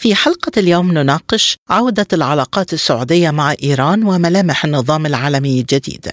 في حلقة اليوم نناقش عودة العلاقات السعودية مع إيران وملامح النظام العالمي الجديد.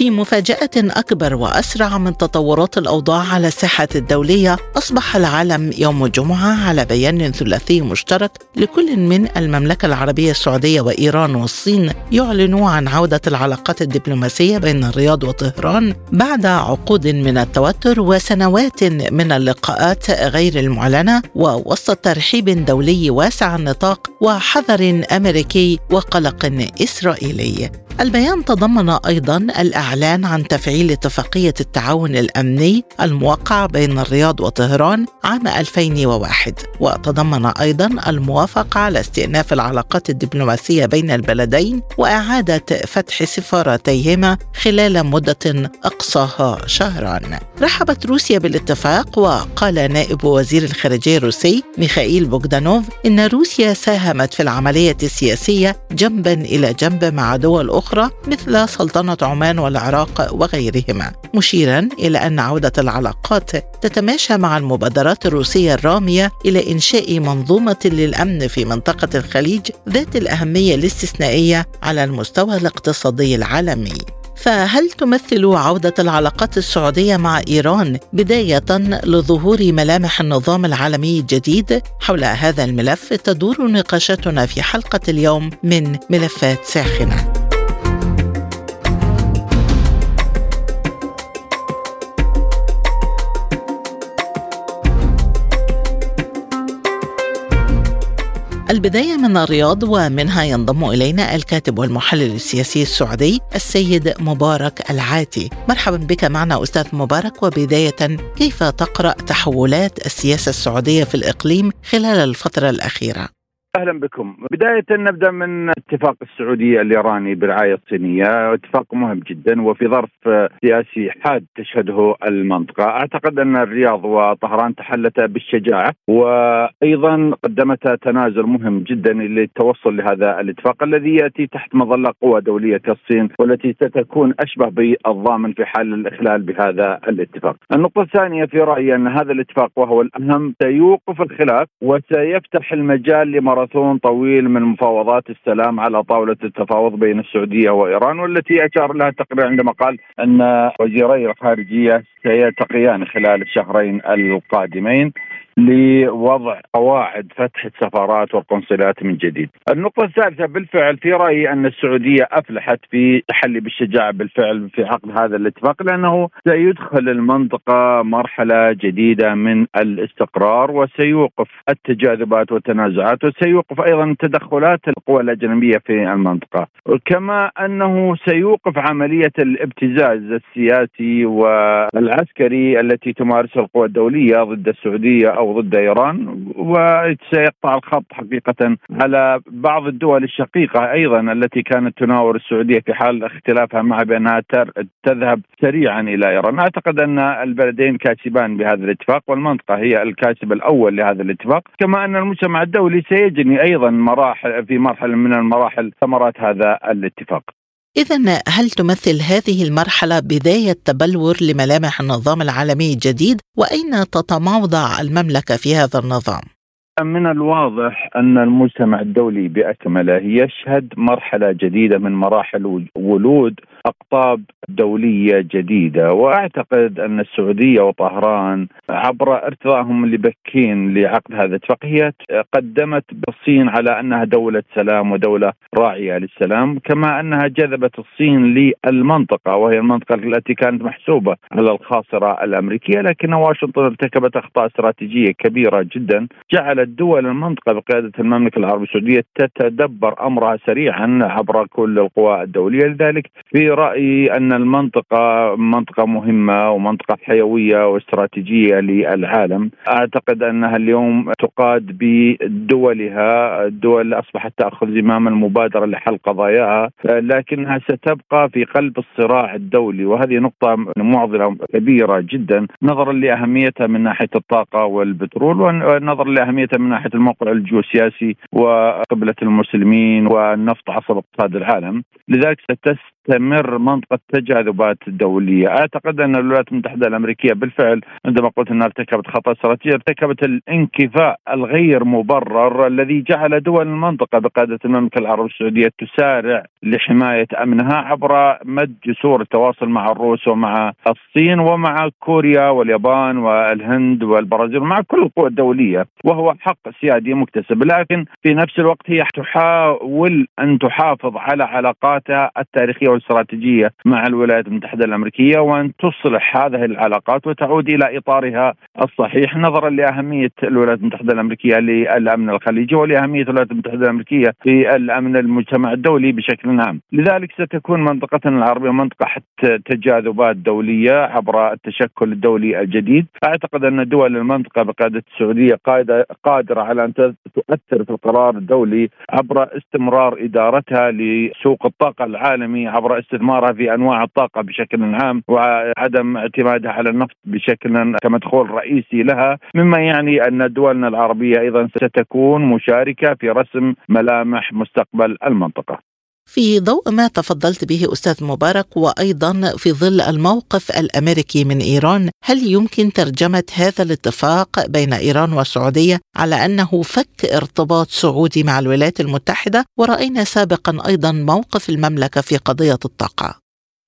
في مفاجأة أكبر وأسرع من تطورات الأوضاع على الساحة الدولية أصبح العالم يوم الجمعة على بيان ثلاثي مشترك لكل من المملكة العربية السعودية وإيران والصين يعلنوا عن عودة العلاقات الدبلوماسية بين الرياض وطهران بعد عقود من التوتر وسنوات من اللقاءات غير المعلنة ووسط ترحيب دولي واسع النطاق وحذر أمريكي وقلق إسرائيلي. البيان تضمن أيضا الإعلان عن تفعيل اتفاقية التعاون الأمني الموقع بين الرياض وطهران عام 2001 وتضمن أيضا الموافقة على استئناف العلاقات الدبلوماسية بين البلدين وإعادة فتح سفارتيهما خلال مدة أقصاها شهران. رحبت روسيا بالاتفاق وقال نائب وزير الخارجية الروسي ميخائيل بوغدانوف إن روسيا ساهمت في العملية السياسية جنبا إلى جنب مع دول أخرى أخرى مثل سلطنة عمان والعراق وغيرهما مشيرا إلى أن عودة العلاقات تتماشى مع المبادرات الروسية الرامية إلى إنشاء منظومة للأمن في منطقة الخليج ذات الأهمية الاستثنائية على المستوى الاقتصادي العالمي فهل تمثل عودة العلاقات السعودية مع إيران بداية لظهور ملامح النظام العالمي الجديد؟ حول هذا الملف تدور نقاشاتنا في حلقة اليوم من ملفات ساخنة. البداية من الرياض ومنها ينضم إلينا الكاتب والمحلل السياسي السعودي السيد مبارك العاتي مرحبا بك معنا أستاذ مبارك وبداية كيف تقرأ تحولات السياسة السعودية في الإقليم خلال الفترة الأخيرة؟ أهلا بكم. بداية نبدأ من اتفاق السعودية الإيراني برعاية الصينية. اتفاق مهم جدا وفي ظرف سياسي حاد تشهده المنطقة. أعتقد أن الرياض وطهران تحلتا بالشجاعة وأيضا قدمتا تنازل مهم جدا للتوصل لهذا الاتفاق الذي يأتي تحت مظلة قوى دولية كالصين والتي ستكون أشبه بالضامن في حال الإخلال بهذا الاتفاق. النقطة الثانية في رأيي أن هذا الاتفاق وهو الأهم سيوقف الخلاف وسيفتح المجال لمرات ماراثون طويل من مفاوضات السلام على طاولة التفاوض بين السعودية وإيران والتي أشار لها التقرير عندما قال أن وزيري الخارجية سيلتقيان خلال الشهرين القادمين. لوضع قواعد فتح السفارات والقنصلات من جديد. النقطة الثالثة بالفعل في رأيي أن السعودية أفلحت في تحلي بالشجاعة بالفعل في عقد هذا الاتفاق لأنه سيدخل المنطقة مرحلة جديدة من الاستقرار وسيوقف التجاذبات والتنازعات وسيوقف أيضا تدخلات القوى الأجنبية في المنطقة كما أنه سيوقف عملية الابتزاز السياسي والعسكري التي تمارسها القوى الدولية ضد السعودية أو ضد إيران وسيقطع الخط حقيقة على بعض الدول الشقيقة أيضا التي كانت تناور السعودية في حال اختلافها معها بانها تذهب سريعا إلى إيران، أعتقد أن البلدين كاسبان بهذا الاتفاق والمنطقة هي الكاسب الأول لهذا الاتفاق، كما أن المجتمع الدولي سيجني أيضا مراحل في مرحلة من المراحل ثمرات هذا الاتفاق. إذا هل تمثل هذه المرحلة بداية تبلور لملامح النظام العالمي الجديد؟ وأين تتموضع المملكة في هذا النظام؟ من الواضح أن المجتمع الدولي بأكمله يشهد مرحلة جديدة من مراحل ولود أقطاب دولية جديدة وأعتقد أن السعودية وطهران عبر ارتضائهم لبكين لعقد هذا الاتفاق هي قدمت الصين على أنها دولة سلام ودولة راعية للسلام كما أنها جذبت الصين للمنطقة وهي المنطقة التي كانت محسوبة على الخاصرة الأمريكية لكن واشنطن ارتكبت أخطاء استراتيجية كبيرة جدا جعلت دول المنطقة بقيادة المملكة العربية السعودية تتدبر أمرها سريعا عبر كل القوى الدولية لذلك في رأيي أن المنطقة منطقة مهمة ومنطقة حيوية واستراتيجية للعالم. أعتقد أنها اليوم تقاد بدولها. الدول أصبحت تأخذ زمام المبادرة لحل قضاياها لكنها ستبقى في قلب الصراع الدولي. وهذه نقطة معضلة كبيرة جدا نظرا لأهميتها من ناحية الطاقة والبترول ونظرا لأهميتها من ناحية الموقع الجيوسياسي وقبلة المسلمين والنفط عصب اقتصاد العالم. لذلك ستستمر منطقة تجاذبات دولية. أعتقد أن الولايات المتحدة الأمريكية بالفعل عندما قلت أنها ارتكبت خطأ استراتيجي ارتكبت الانكفاء الغير مبرر الذي جعل دول المنطقة بقيادة المملكة العربية السعودية تسارع لحماية أمنها عبر مد جسور التواصل مع الروس ومع الصين ومع كوريا واليابان والهند والبرازيل ومع كل القوى الدولية وهو حق سيادي مكتسب لكن في نفس الوقت هي تحاول أن تحافظ على علاقاتها التاريخية والاستراتيجية مع الولايات المتحدة الأمريكية وأن تصلح هذه العلاقات وتعود إلى إطارها الصحيح نظرا لأهمية الولايات المتحدة الأمريكية للأمن الخليجي ولأهمية الولايات المتحدة الأمريكية في الأمن المجتمع الدولي بشكل عام. لذلك ستكون منطقتنا العربية منطقة حتى تجاذبات دولية عبر التشكل الدولي الجديد. أعتقد أن دول المنطقة بقيادة السعودية قادة قادرة على أن تؤثر في القرار الدولي عبر استمرار إدارتها لسوق الطاقة العالمي عبر استثمارها في أنواع الطاقة بشكل عام وعدم اعتمادها على النفط بشكل كمدخول رئيسي لها. مما يعني أن دولنا العربية أيضا ستكون مشاركة في رسم ملامح مستقبل المنطقة. في ضوء ما تفضلت به أستاذ مبارك وأيضا في ظل الموقف الأمريكي من إيران هل يمكن ترجمة هذا الاتفاق بين إيران والسعودية على أنه فك ارتباط سعودي مع الولايات المتحدة؟ ورأينا سابقا أيضا موقف المملكة في قضية الطاقة.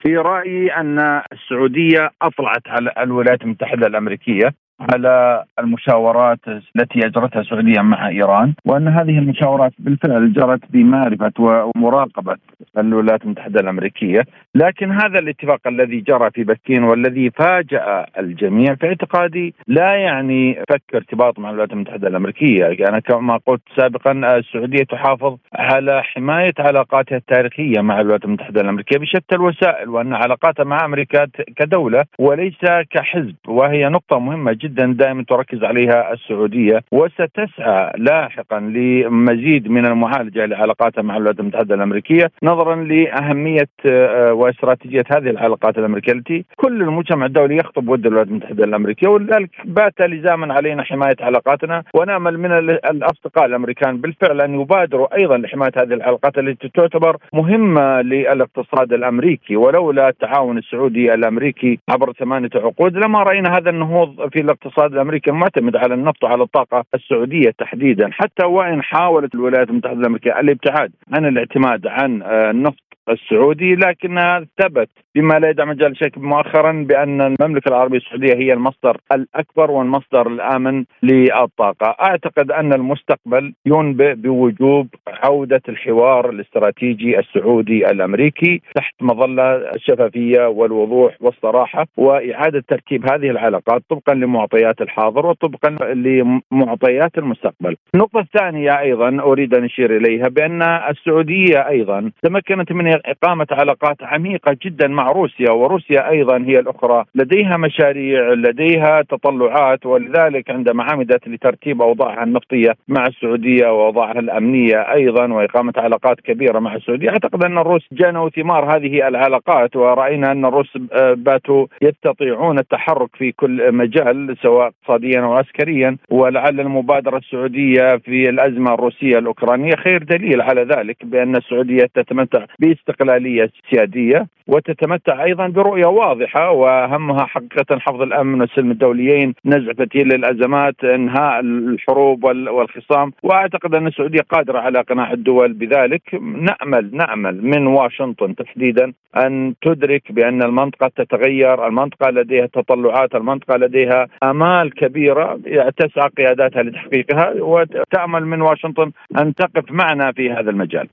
في رأيي أن السعودية أطلعت على الولايات المتحدة الأمريكية على المشاورات التي أجرتها السعودية مع إيران وأن هذه المشاورات بالفعل جرت بمعرفة ومراقبة الولايات المتحدة الأمريكية، لكن هذا الاتفاق الذي جرى في بكين والذي فاجأ الجميع في اعتقادي لا يعني فك ارتباط مع الولايات المتحدة الأمريكية، أنا يعني كما قلت سابقا السعودية تحافظ على حماية علاقاتها التاريخية مع الولايات المتحدة الأمريكية بشتى الوسائل وأن علاقاتها مع أمريكا كدولة وليس كحزب. وهي نقطة مهمة جدا جدا دائما تركز عليها السعودية وستسعى لاحقا لمزيد من المعالجة لعلاقاتها مع الولايات المتحدة الأمريكية نظرا لأهمية آه، واستراتيجية هذه العلاقات الأمريكية التي كل المجتمع الدولي يخطب ود الولايات المتحدة الأمريكية ولذلك بات لزاما علينا حماية علاقاتنا ونامل من الأصدقاء الأمريكان. بالفعل أن يبادروا أيضا لحماية هذه العلاقات التي تعتبر مهمة للاقتصاد الأمريكي. ولولا التعاون السعودي الأمريكي عبر ثمانية عقود لما رأينا هذا النهوض في الاقتصاد الأمريكي المعتمد على النفط وعلى الطاقة السعودية تحديدا حتى وإن حاولت الولايات المتحدة الأمريكية الابتعاد عن الاعتماد عن آه، النفط السعودي لكنها ثبت بما لا يدع مجال شك مؤخرا بأن المملكة العربية السعودية هي المصدر الأكبر والمصدر الآمن للطاقة، أعتقد أن المستقبل ينبئ بوجوب عودة الحوار الاستراتيجي السعودي الأمريكي تحت مظلة الشفافية والوضوح والصراحة وإعادة ترتيب هذه العلاقات طبقا لمعطيات الحاضر وطبقا لمعطيات المستقبل. النقطة الثانية أيضا أريد أن أشير إليها بأن السعودية أيضا تمكنت من إقامة علاقات عميقة جدا مع روسيا وروسيا أيضا هي الأخرى. لديها مشاريع لديها تطلعات ولذلك عندما عمدت لترتيب أوضاعها النفطية مع السعودية وأوضاعها الأمنية أيضا وإقامة علاقات كبيرة مع السعودية أعتقد أن الروس جنوا ثمار هذه العلاقات ورأينا أن الروس باتوا يستطيعون التحرك في كل مجال سواء اقتصاديا أو عسكريا. ولعل المبادرة السعودية في الأزمة الروسية الأوكرانية خير دليل على ذلك بأن السعودية تتمتع باستقلاليه سياديه وتتمتع أيضا برؤية واضحة وأهمها حقيقة حفظ الأمن والسلم الدوليين، نزع فتيل الأزمات، إنهاء الحروب والخصام، وأعتقد أن السعودية قادرة على اقناع الدول بذلك، نأمل نأمل من واشنطن تحديدا أن تدرك بأن المنطقة تتغير، المنطقة لديها تطلعات، المنطقة لديها آمال كبيرة تسعى قياداتها لتحقيقها. وتامل من واشنطن أن تقف معنا في هذا المجال.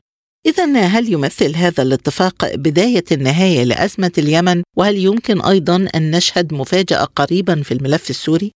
إذا هل يمثل هذا الاتفاق بداية النهاية لأزمة اليمن وهل يمكن أيضا أن نشهد مفاجأة قريبا في الملف السوري؟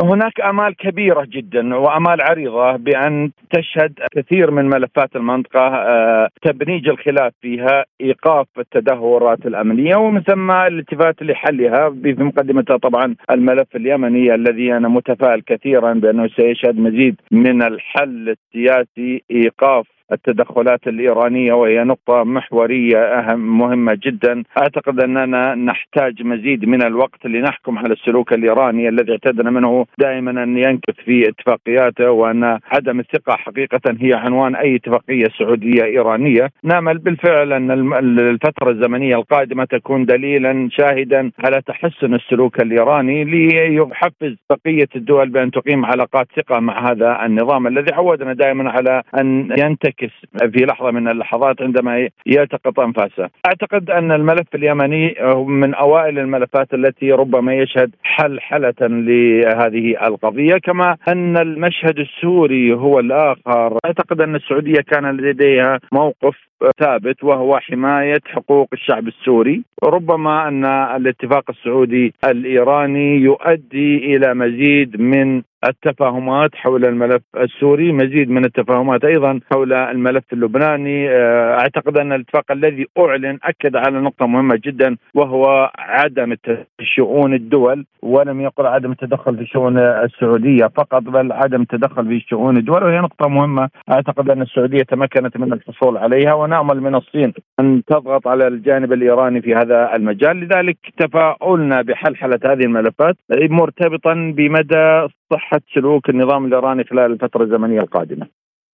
هناك أمال كبيرة جدا وأمال عريضة بأن تشهد كثير من ملفات المنطقة آه، تبنيج الخلاف فيها إيقاف التدهورات الأمنية ومن ثم الالتفات لحلها في مقدمتها طبعا الملف اليمني الذي أنا متفائل كثيرا بأنه سيشهد مزيد من الحل السياسي إيقاف التدخلات الإيرانية وهي نقطة محورية اهم مهمة جدا. أعتقد أننا نحتاج مزيد من الوقت لنحكم على السلوك الإيراني الذي اعتدنا منه دائما أن ينكث في اتفاقياته وأن عدم الثقة حقيقة هي عنوان أي اتفاقية سعودية إيرانية. نامل بالفعل أن الفترة الزمنية القادمة تكون دليلا شاهدا على تحسن السلوك الإيراني ليحفز بقية الدول بأن تقيم علاقات ثقة مع هذا النظام الذي عودنا دائما على أن ينتكس ينعكس في لحظة من اللحظات عندما يلتقط أنفاسه. أعتقد أن الملف اليمني من أوائل الملفات التي ربما يشهد حل حلة لهذه القضية كما أن المشهد السوري هو الآخر أعتقد أن السعودية كان لديها موقف ثابت وهو حماية حقوق الشعب السوري ربما أن الاتفاق السعودي الإيراني يؤدي إلى مزيد من التفاهمات حول الملف السوري مزيد من التفاهمات أيضا حول الملف اللبناني. آه، أعتقد أن الاتفاق الذي أعلن أكد على نقطة مهمة جدا وهو عدم شؤون الدول ولم يقل عدم التدخل في شؤون السعودية فقط بل عدم التدخل في شؤون الدول وهي نقطة مهمة أعتقد أن السعودية تمكنت من الحصول عليها ونأمل من الصين أن تضغط على الجانب الإيراني في هذا المجال. لذلك تفاؤلنا بحلحلة هذه الملفات مرتبطا بمدى صحة سلوك النظام الإيراني خلال الفترة الزمنية القادمة.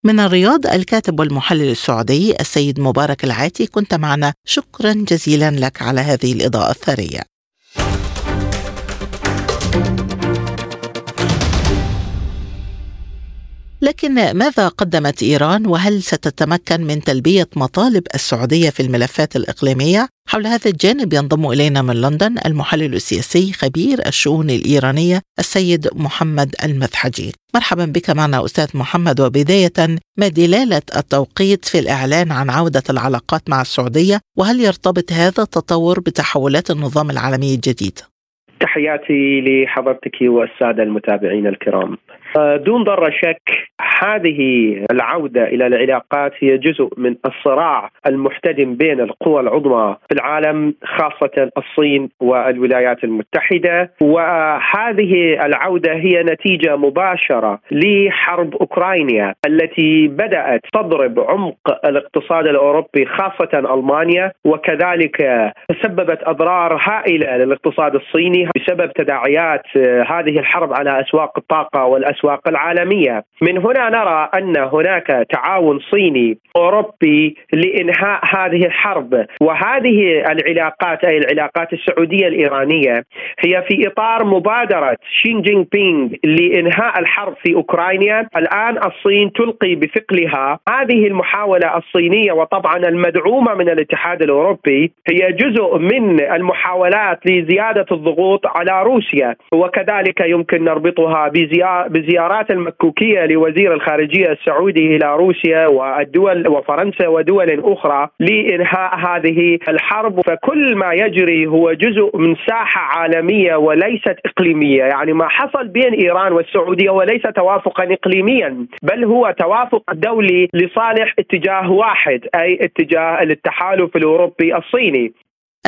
من الرياض الكاتب والمحلل السعودي السيد مبارك العاتي كنت معنا شكرا جزيلا لك على هذه الإضاءة الثرية. لكن ماذا قدمت إيران وهل ستتمكن من تلبية مطالب السعودية في الملفات الإقليمية؟ حول هذا الجانب ينضم إلينا من لندن المحلل السياسي خبير الشؤون الإيرانية السيد محمد المذحجي. مرحبا بك معنا أستاذ محمد وبداية ما دلالة التوقيت في الإعلان عن عودة العلاقات مع السعودية وهل يرتبط هذا التطور بتحولات النظام العالمي الجديد؟ تحياتي لحضرتك والسادة المتابعين الكرام. آه، دون ضر شك هذه العودة إلى العلاقات هي جزء من الصراع المحتدم بين القوى العظمى في العالم خاصة الصين والولايات المتحدة وهذه العودة هي نتيجة مباشرة لحرب أوكرانيا التي بدأت تضرب عمق الاقتصاد الأوروبي خاصة ألمانيا وكذلك تسببت أضرار هائلة للاقتصاد الصيني بسبب تداعيات هذه الحرب على أسواق الطاقة والأسواق العالمية. من هنا نرى أن هناك تعاون صيني أوروبي لإنهاء هذه الحرب. وهذه العلاقات أي العلاقات السعودية الإيرانية هي في إطار مبادرة شين جين بينغ لإنهاء الحرب في أوكرانيا. الآن الصين تلقي بثقلها. هذه المحاولة الصينية وطبعا المدعومة من الاتحاد الأوروبي هي جزء من المحاولات لزيادة الضغوط على روسيا. وكذلك يمكن نربطها بزيارات المكوكية لوزير الخارجية السعودي إلى روسيا والدول وفرنسا ودول أخرى لإنهاء هذه الحرب. فكل ما يجري هو جزء من ساحة عالمية وليست إقليمية. يعني ما حصل بين إيران والسعودية وليس توافقا اقليميا بل هو توافق دولي لصالح اتجاه واحد أي اتجاه التحالف الأوروبي الصيني.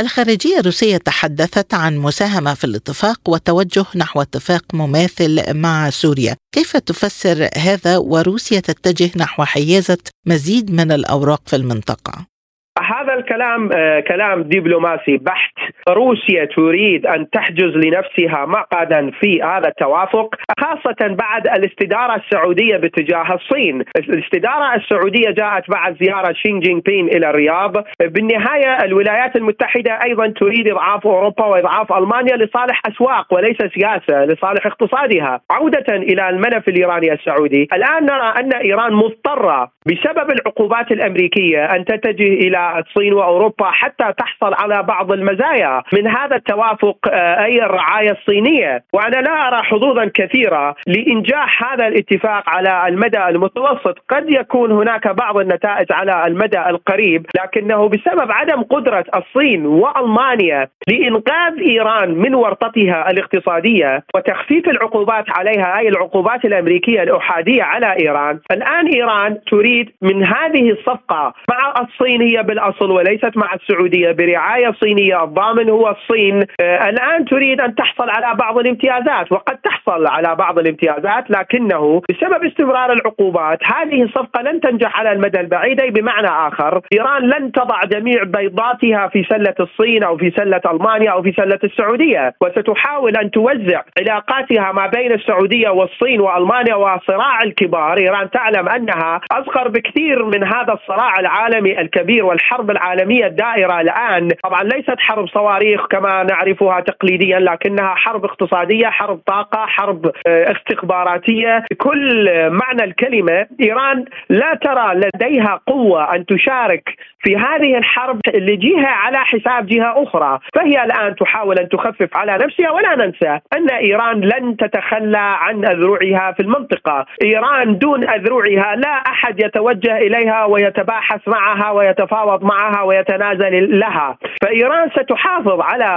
الخارجية الروسية تحدثت عن مساهمة في الاتفاق وتوجه نحو اتفاق مماثل مع سوريا كيف تفسر هذا وروسيا تتجه نحو حيازة مزيد من الأوراق في المنطقة؟ هذا الكلام آه، كلام دبلوماسي بحت. روسيا تريد أن تحجز لنفسها مقعدا في هذا التوافق خاصة بعد الاستدارة السعودية باتجاه الصين. الاستدارة السعودية جاءت بعد زيارة شين جين بين إلى الرياض. بالنهاية الولايات المتحدة أيضا تريد إضعاف أوروبا وإضعاف ألمانيا لصالح أسواق وليس سياسة لصالح اقتصادها. عودة إلى الملف الإيراني السعودي. الآن نرى أن إيران مضطرة بسبب العقوبات الأمريكية أن تتجه إلى الصين وأوروبا حتى تحصل على بعض المزايا. من هذا التوافق آه، أي الرعاية الصينية؟ وأنا لا أرى حظوظا كثيرة لإنجاح هذا الاتفاق على المدى المتوسط. قد يكون هناك بعض النتائج على المدى القريب لكنه بسبب عدم قدرة الصين وألمانيا لإنقاذ إيران من ورطتها الاقتصادية وتخفيف العقوبات عليها أي العقوبات الأمريكية الأحادية على إيران. الآن إيران تريد من هذه الصفقة مع الصين هي بالأصل وليست مع السعودية برعاية صينية. الضامن هو الصين. آه، الآن تريد أن تحصل على بعض الامتيازات وقد تحصل على بعض الامتيازات لكنه بسبب استمرار العقوبات هذه الصفقة لن تنجح على المدى البعيد بمعنى آخر إيران لن تضع جميع بيضاتها في سلة الصين أو في سلة ألمانيا أو في سلة السعودية وستحاول أن توزع علاقاتها ما بين السعودية والصين وألمانيا وصراع الكبار. إيران تعلم أنها أصغر بكثير من هذا الصراع العالمي الكبير والحرب العالمية الدائرة الآن. طبعا ليست حرب صواريخ كما نعرفها تقليديا لكنها حرب اقتصادية حرب طاقة حرب آه، استخباراتية. كل معنى الكلمة إيران لا ترى لديها قوة أن تشارك في هذه الحرب لجهة على حساب جهة أخرى. فهي الآن تحاول أن تخفف على نفسها ولا ننسى أن إيران لن تتخلى عن أذرعها في المنطقة. إيران دون أذرعها لا أحد يتوجه إليها ويتباحث معها ويتفاوض معها ويتنازل لها. فإيران ستحافظ على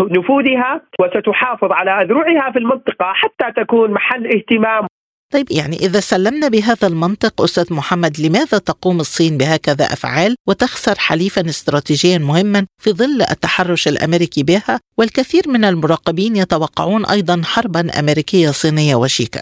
نفوذها وستحافظ على أذرعها في المنطقة حتى تكون محل اهتمام. طيب يعني إذا سلمنا بهذا المنطق أستاذ محمد لماذا تقوم الصين بهكذا أفعال وتخسر حليفا استراتيجيا مهما في ظل التحرش الأمريكي بها؟ والكثير من المراقبين يتوقعون أيضا حربا أمريكية صينية وشيكة.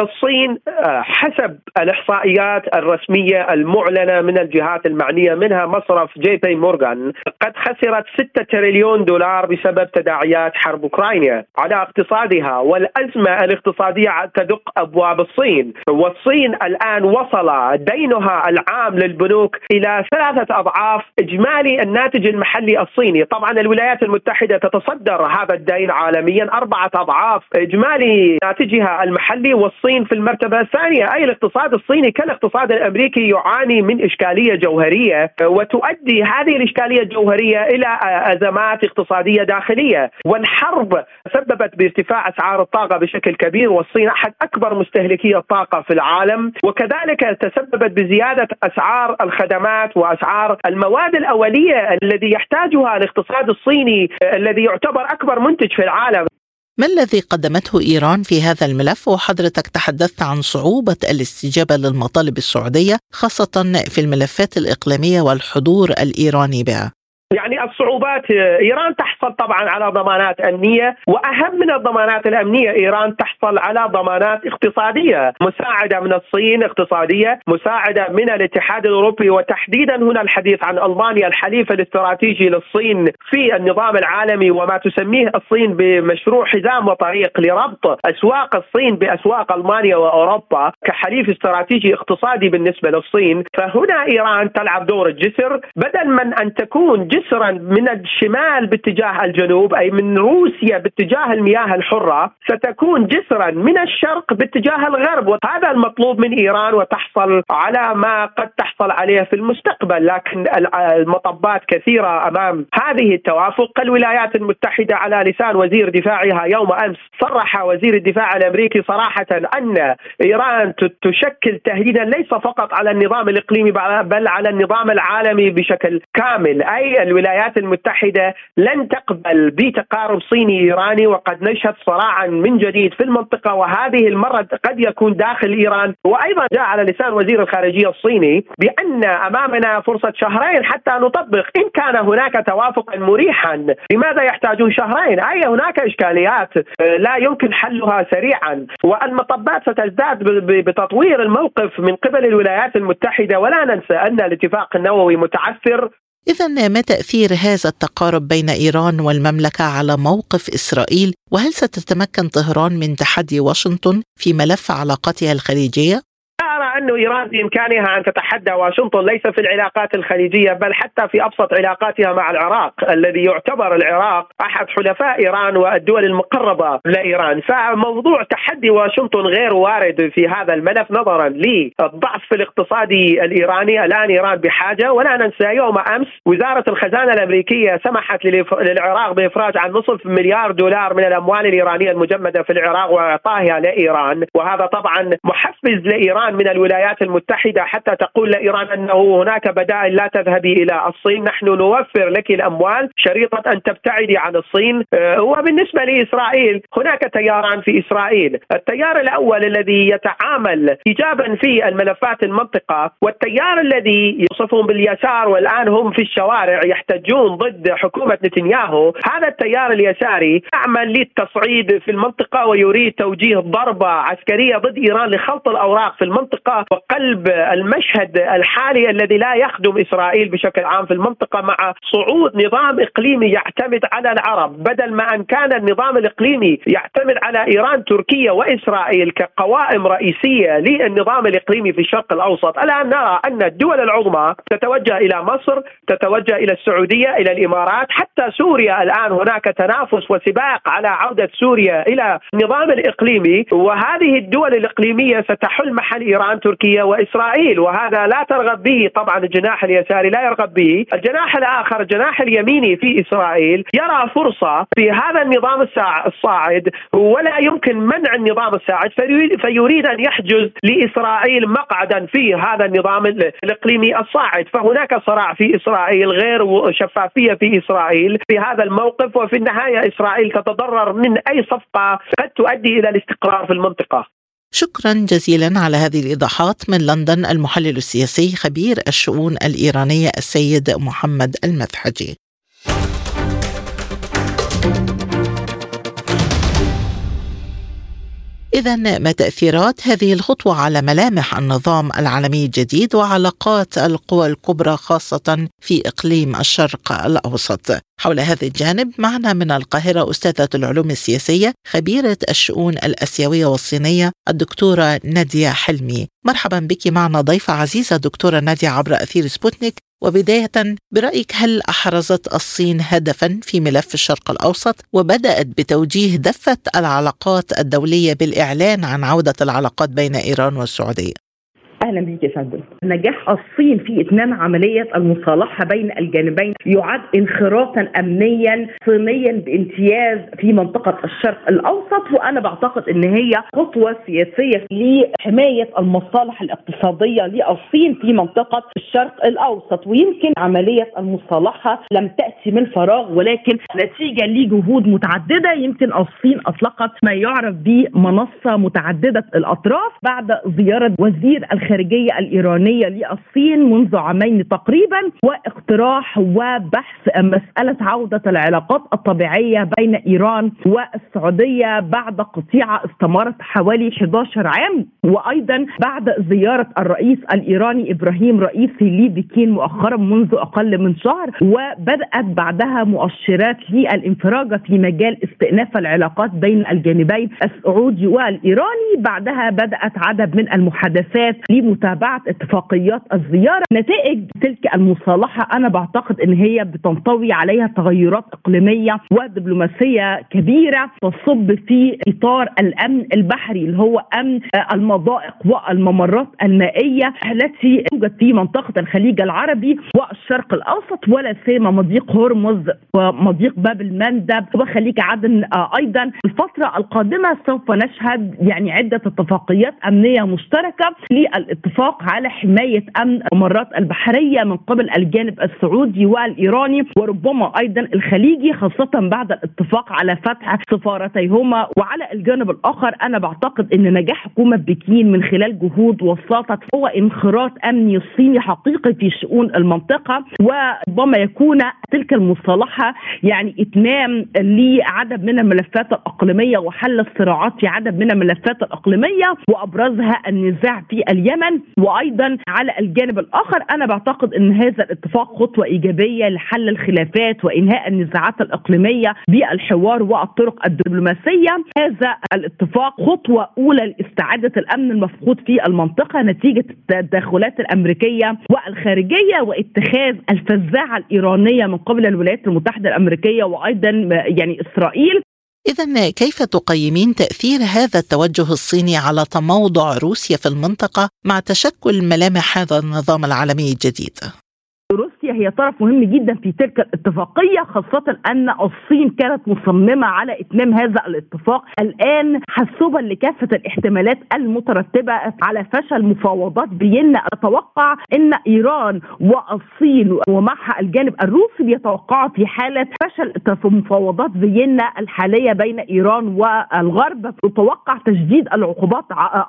الصين آه، حسب الإحصائيات الرسمية المعلنة من الجهات المعنية منها مصرف جي بي مورغان قد خسرت 6 تريليون دولار بسبب تداعيات حرب أوكرانيا. على اقتصادها والأزمة الاقتصادية تدق أبواب الصين. والصين الآن وصل دينها العام للبنوك إلى ثلاثة أضعاف إجمالي الناتج المحلي الصيني. طبعا الولايات المتحدة تتصدر هذا الدين عالميا أربعة أضعاف إجمالي ناتجها المحلي والصين الصين في المرتبة الثانية. أي الاقتصاد الصيني كالاقتصاد الأمريكي يعاني من إشكالية جوهرية وتؤدي هذه الإشكالية الجوهرية إلى أزمات اقتصادية داخلية. والحرب سببت بارتفاع أسعار الطاقة بشكل كبير والصين أحد أكبر مستهلكي الطاقة في العالم. وكذلك تسببت بزيادة أسعار الخدمات وأسعار المواد الأولية الذي يحتاجها الاقتصاد الصيني الذي يعتبر أكبر منتج في العالم. ما الذي قدمته إيران في هذا الملف؟ وحضرتك تحدثت عن صعوبة الاستجابة للمطالب السعودية خاصة في الملفات الإقليمية والحضور الإيراني بها. يعني الصعوبات إيران تحصل طبعا على ضمانات أمنية وأهم من الضمانات الأمنية إيران تحصل على ضمانات اقتصادية، مساعدة من الصين اقتصادية، مساعدة من الاتحاد الأوروبي وتحديدا هنا الحديث عن ألمانيا الحليف الاستراتيجي للصين في النظام العالمي وما تسميه الصين بمشروع حزام وطريق لربط أسواق الصين بأسواق ألمانيا وأوروبا كحليف استراتيجي اقتصادي بالنسبة للصين، فهنا إيران تلعب دور الجسر بدل من أن تكون جسر جسرا من الشمال باتجاه الجنوب أي من روسيا باتجاه المياه الحرة ستكون جسرا من الشرق باتجاه الغرب. وهذا المطلوب من إيران وتحصل على ما قد تحصل عليه في المستقبل لكن المطبات كثيرة أمام هذه التوافق. الولايات المتحدة على لسان وزير دفاعها يوم أمس صرح وزير الدفاع الأمريكي صراحة أن إيران تشكل تهديدا ليس فقط على النظام الإقليمي بل على النظام العالمي بشكل كامل. أي الولايات المتحدة لن تقبل بتقارب صيني إيراني وقد نشهد صراعا من جديد في المنطقة وهذه المرة قد يكون داخل إيران. وأيضا جاء على لسان وزير الخارجية الصيني بأن أمامنا فرصة شهرين حتى نطبق إن كان هناك توافقا مريحا. لماذا يحتاجون شهرين؟ أي هناك إشكاليات؟ لا يمكن حلها سريعا. والمطبات ستزداد بتطوير الموقف من قبل الولايات المتحدة. ولا ننسى أن الاتفاق النووي متعثر إذا ما تأثير هذا التقارب بين إيران والمملكة على موقف إسرائيل؟ وهل ستتمكن طهران من تحدي واشنطن في ملف علاقاتها الخليجية؟ أن إيران بإمكانها أن تتحدى واشنطن ليس في العلاقات الخليجية بل حتى في أبسط علاقاتها مع العراق الذي يعتبر العراق أحد حلفاء إيران والدول المقربة لإيران. فموضوع تحدي واشنطن غير وارد في هذا الملف نظرا للضعف الاقتصادي الإيراني. الآن إيران بحاجة ولا ننسى يوم أمس وزارة الخزانة الأمريكية سمحت للعراق بإفراج عن نصف مليار دولار من الأموال الإيرانية المجمدة في العراق وإعطائها لإيران. وهذا طبعا محفز لإيران من الولايات المتحدة حتى تقول لإيران أنه هناك بدائل لا تذهبي إلى الصين. نحن نوفر لك الأموال شريطة أن تبتعدي عن الصين. آه، وبالنسبة لإسرائيل هناك تياران في إسرائيل. التيار الأول الذي يتعامل إيجابا في الملفات المنطقة والتيار الذي يوصفهم باليسار والآن هم في الشوارع يحتجون ضد حكومة نتنياهو. هذا التيار اليساري يعمل للتصعيد في المنطقة ويريد توجيه ضربة عسكرية ضد إيران لخلط الأوراق في المنطقة. وقلب المشهد الحالي الذي لا يخدم إسرائيل بشكل عام في المنطقة مع صعود نظام إقليمي يعتمد على العرب. بدل ما أن كان النظام الإقليمي يعتمد على إيران تركيا وإسرائيل كقوائم رئيسية للنظام الإقليمي في الشرق الأوسط الآن نرى أن الدول العظمى تتوجه إلى مصر تتوجه إلى السعودية إلى الإمارات حتى سوريا. الآن هناك تنافس وسباق على عودة سوريا إلى النظام الإقليمي وهذه الدول الإقليمية ستحل محل إيران تركيا وإسرائيل وهذا لا ترغب به طبعا الجناح اليساري لا يرغب به. الجناح الآخر الجناح اليميني في إسرائيل يرى فرصة في هذا النظام الصاعد ولا يمكن منع النظام الصاعد فيريد أن يحجز لإسرائيل مقعدا في هذا النظام الإقليمي الصاعد. فهناك صراع في إسرائيل غير شفافية في إسرائيل في هذا الموقف وفي النهاية إسرائيل تتضرر من أي صفقة قد تؤدي إلى الاستقرار في المنطقة. شكرا جزيلا على هذه الإيضاحات من لندن المحلل السياسي خبير الشؤون الايرانيه السيد محمد المذحجي. إذا ما تأثيرات هذه الخطوة على ملامح النظام العالمي الجديد وعلاقات القوى الكبرى خاصة في إقليم الشرق الأوسط؟ حول هذا الجانب معنا من القاهرة أستاذة العلوم السياسية خبيرة الشؤون الأسيوية والصينية الدكتورة نادية حلمي مرحبا بك معنا ضيفة عزيزة دكتورة نادية عبر أثير سبوتنيك وبداية برأيك هل أحرزت الصين هدفا في ملف الشرق الأوسط وبدأت بتوجيه دفة العلاقات الدولية بالإعلان عن عودة العلاقات بين إيران والسعودية؟ أهلا بك يا فندم. نجاح الصين في إتمام عملية المصالحة بين الجانبين يعد انخراطا امنيا صينيا بامتياز في منطقة الشرق الأوسط وأنا بعتقد إن هي خطوة سياسية لحماية المصالح الاقتصادية للصين في منطقة الشرق الأوسط ويمكن عملية المصالحة لم تأتي من فراغ ولكن نتيجة لجهود متعددة يمكن الصين أطلقت ما يعرف بمنصة متعددة الأطراف بعد زيارة وزير الخارجية الخارجية الإيرانية للصين منذ عامين تقريبا واقتراح وبحث مسألة عودة العلاقات الطبيعية بين إيران والسعودية بعد قطيعة استمرت حوالي 11 عام. وأيضا بعد زيارة الرئيس الإيراني إبراهيم رئيسي لبكين مؤخرا منذ أقل من شهر وبدأت بعدها مؤشرات للانفراجة في مجال استئناف العلاقات بين الجانبين السعودي والإيراني. بعدها بدأت عدد من المحادثات لمتابعه اتفاقيات الزيارة. نتائج تلك المصالحة أنا بعتقد إن هي بتنطوي عليها تغيرات إقليمية ودبلوماسية كبيرة تصب في إطار الأمن البحري اللي هو أمن المضائق والممرات المائية التي توجد في منطقة الخليج العربي والشرق الأوسط ولا سيما مضيق هرمز ومضيق باب المندب وخليج عدن أيضا. الفترة القادمة سوف نشهد يعني عدة اتفاقيات أمنية مشتركة الاتفاق على حماية أمن الممرات البحرية من قبل الجانب السعودي والإيراني وربما أيضا الخليجي خاصة بعد الاتفاق على فتح سفارتيهما. وعلى الجانب الآخر أنا بعتقد إن نجاح حكومة بكين من خلال جهود وسطت هو انخراط أمني صيني حقيقي في شؤون المنطقة. وربما يكون تلك المصالحة يعني إتمام لعدد من الملفات الإقليمية وحل الصراعات في عدد من الملفات الإقليمية وأبرزها النزاع في اليمن. تماما وأيضا على الجانب الآخر أنا بعتقد إن هذا الاتفاق خطوة إيجابية لحل الخلافات وإنهاء النزاعات الإقليمية بالحوار والطرق الدبلوماسية. هذا الاتفاق خطوة أولى لاستعادة الأمن المفقود في المنطقة نتيجة التدخلات الأمريكية والخارجية واتخاذ الفزاعة الإيرانية من قبل الولايات المتحدة الأمريكية وأيضا يعني إسرائيل. إذا كيف تقيمين تأثير هذا التوجه الصيني على تموضع روسيا في المنطقة مع تشكل ملامح هذا النظام العالمي الجديد؟ هي طرف مهم جدا في تلك الاتفاقية خاصة أن الصين كانت مصممة على إتمام هذا الاتفاق. الآن حسبا لكافة الاحتمالات المترتبة على فشل مفاوضات فيينا أتوقع أن إيران والصين ومعها الجانب الروسي بيتوقعوا في حالة فشل مفاوضات فيينا الحالية بين إيران والغرب. يتوقع تجديد العقوبات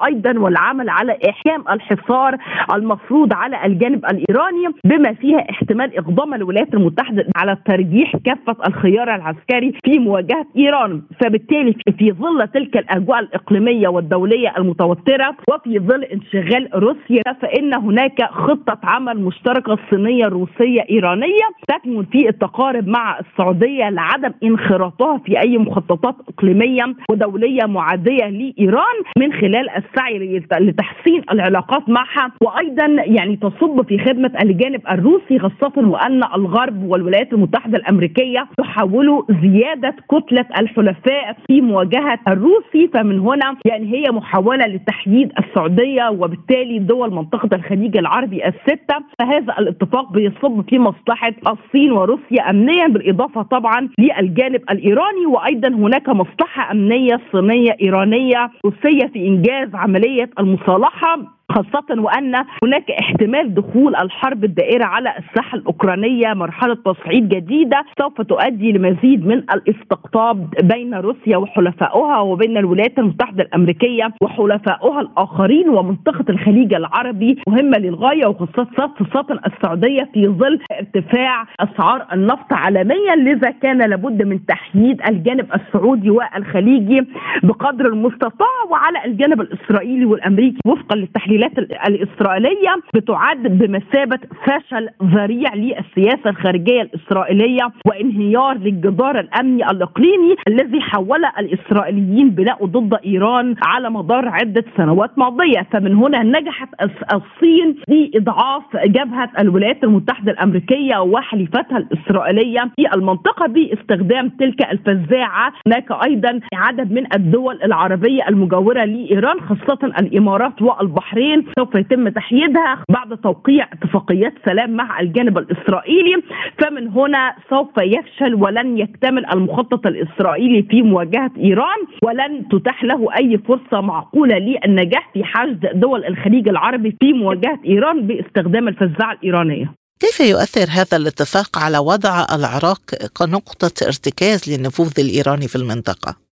أيضا والعمل على إحكام الحصار المفروض على الجانب الإيراني بما فيها احتمال إقدام الولايات المتحدة على ترجيح كافة الخيار العسكري في مواجهة إيران. فبالتالي في ظل تلك الأجواء الإقليمية والدولية المتوترة وفي ظل انشغال روسيا فإن هناك خطة عمل مشتركة صينية روسية إيرانية تكمن في التقارب مع السعودية لعدم انخراطها في أي مخططات إقليمية ودولية معادية لإيران من خلال السعي لتحسين العلاقات معها. وأيضا يعني تصب في خدمة الجانب الروسي خاصة وأن الغرب والولايات المتحدة الأمريكية تحاولوا زيادة كتلة الحلفاء في مواجهة الروسي. فمن هنا يعني هي محاولة لتحييد السعودية وبالتالي دول منطقة الخليج العربي الستة. فهذا الاتفاق بيصب في مصلحة الصين وروسيا أمنيا بالإضافة طبعا للجانب الإيراني. وأيضا هناك مصلحة أمنية صينية إيرانية روسية في إنجاز عملية المصالحة. خاصة وأن هناك احتمال دخول الحرب الدائرة على الساحة الأوكرانية مرحلة تصعيد جديدة سوف تؤدي لمزيد من الاستقطاب بين روسيا وحلفائها وبين الولايات المتحدة الأمريكية وحلفائها الآخرين ومنطقة الخليج العربي. مهمة للغاية وخاصة السعودية في ظل ارتفاع أسعار النفط عالميا لذا كان لابد من تحييد الجانب السعودي والخليجي بقدر المستطاع وعلى الجانب الإسرائيلي والأمريكي وفقا للتحليل التحليلات الإسرائيلية بتعد بمثابة فشل ذريع للسياسة الخارجية الإسرائيلية وانهيار للجدار الأمني الإقليمي الذي حول الإسرائيليين بناءه ضد إيران على مدار عدة سنوات ماضية. فمن هنا نجحت الصين في إضعاف جبهة الولايات المتحدة الأمريكية وحليفتها الإسرائيلية في المنطقة باستخدام تلك الفزاعة هناك أيضا عدد من الدول العربية المجاورة لإيران خاصة الإمارات والبحرين. البحرين سوف يتم تحييدها بعد توقيع اتفاقيات سلام مع الجانب الإسرائيلي فمن هنا سوف يفشل ولن يكتمل المخطط الإسرائيلي في مواجهة إيران ولن تتاح له أي فرصة معقولة للنجاح في حشد دول الخليج العربي في مواجهة إيران باستخدام الفزاعة الإيرانية. كيف يؤثر هذا الاتفاق على وضع العراق كنقطة ارتكاز للنفوذ الإيراني في المنطقة؟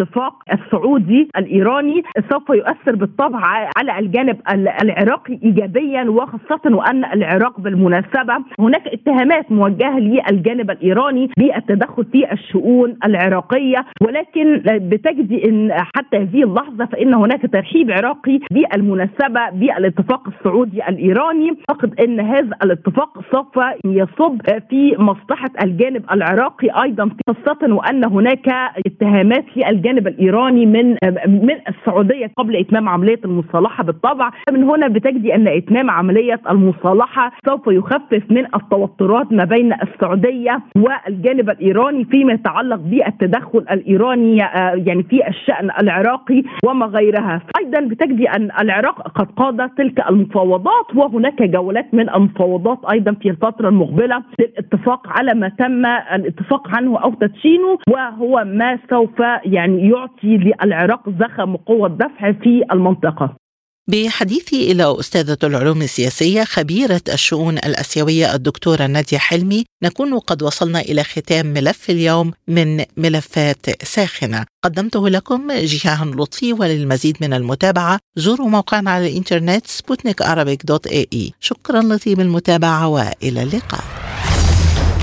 الاتفاق السعودي الإيراني سوف يؤثر بالطبع على الجانب العراقي ايجابيا وخاصة وأن العراق بالمناسبة هناك اتهامات موجهة للجانب الإيراني بالتدخل في الشؤون العراقية ولكن بتجدي إن حتى هذه اللحظة فإن هناك ترحيب عراقي بالمناسبة بالاتفاق السعودي الإيراني. أعتقد إن هذا الاتفاق سوف يصب في مصلحة الجانب العراقي أيضا خاصة وأن هناك اتهامات في الجانب الإيراني من من السعودية قبل إتمام عملية المصالحة بالطبع. من هنا بتجدي أن إتمام عملية المصالحة سوف يخفف من التوترات ما بين السعودية والجانب الإيراني فيما يتعلق بالتدخل الإيراني يعني في الشأن العراقي وما غيرها. أيضا بتجدي أن العراق قد قاد تلك المفاوضات وهناك جولات من المفاوضات أيضا في الفترة المقبلة للاتفاق على ما تم الاتفاق عنه أو تدشينه وهو ما سوف يعني يعطي للعراق زخم وقوة دفع في المنطقة. بحديثي إلى أستاذة العلوم السياسية خبيرة الشؤون الأسيوية الدكتورة نادية حلمي نكون قد وصلنا إلى ختام ملف اليوم من ملفات ساخنة. قدمته لكم جيهان لطفي وللمزيد من المتابعة. زوروا موقعنا على الإنترنت سبوتنيك dot ae. شكرا لطيب المتابعة وإلى اللقاء.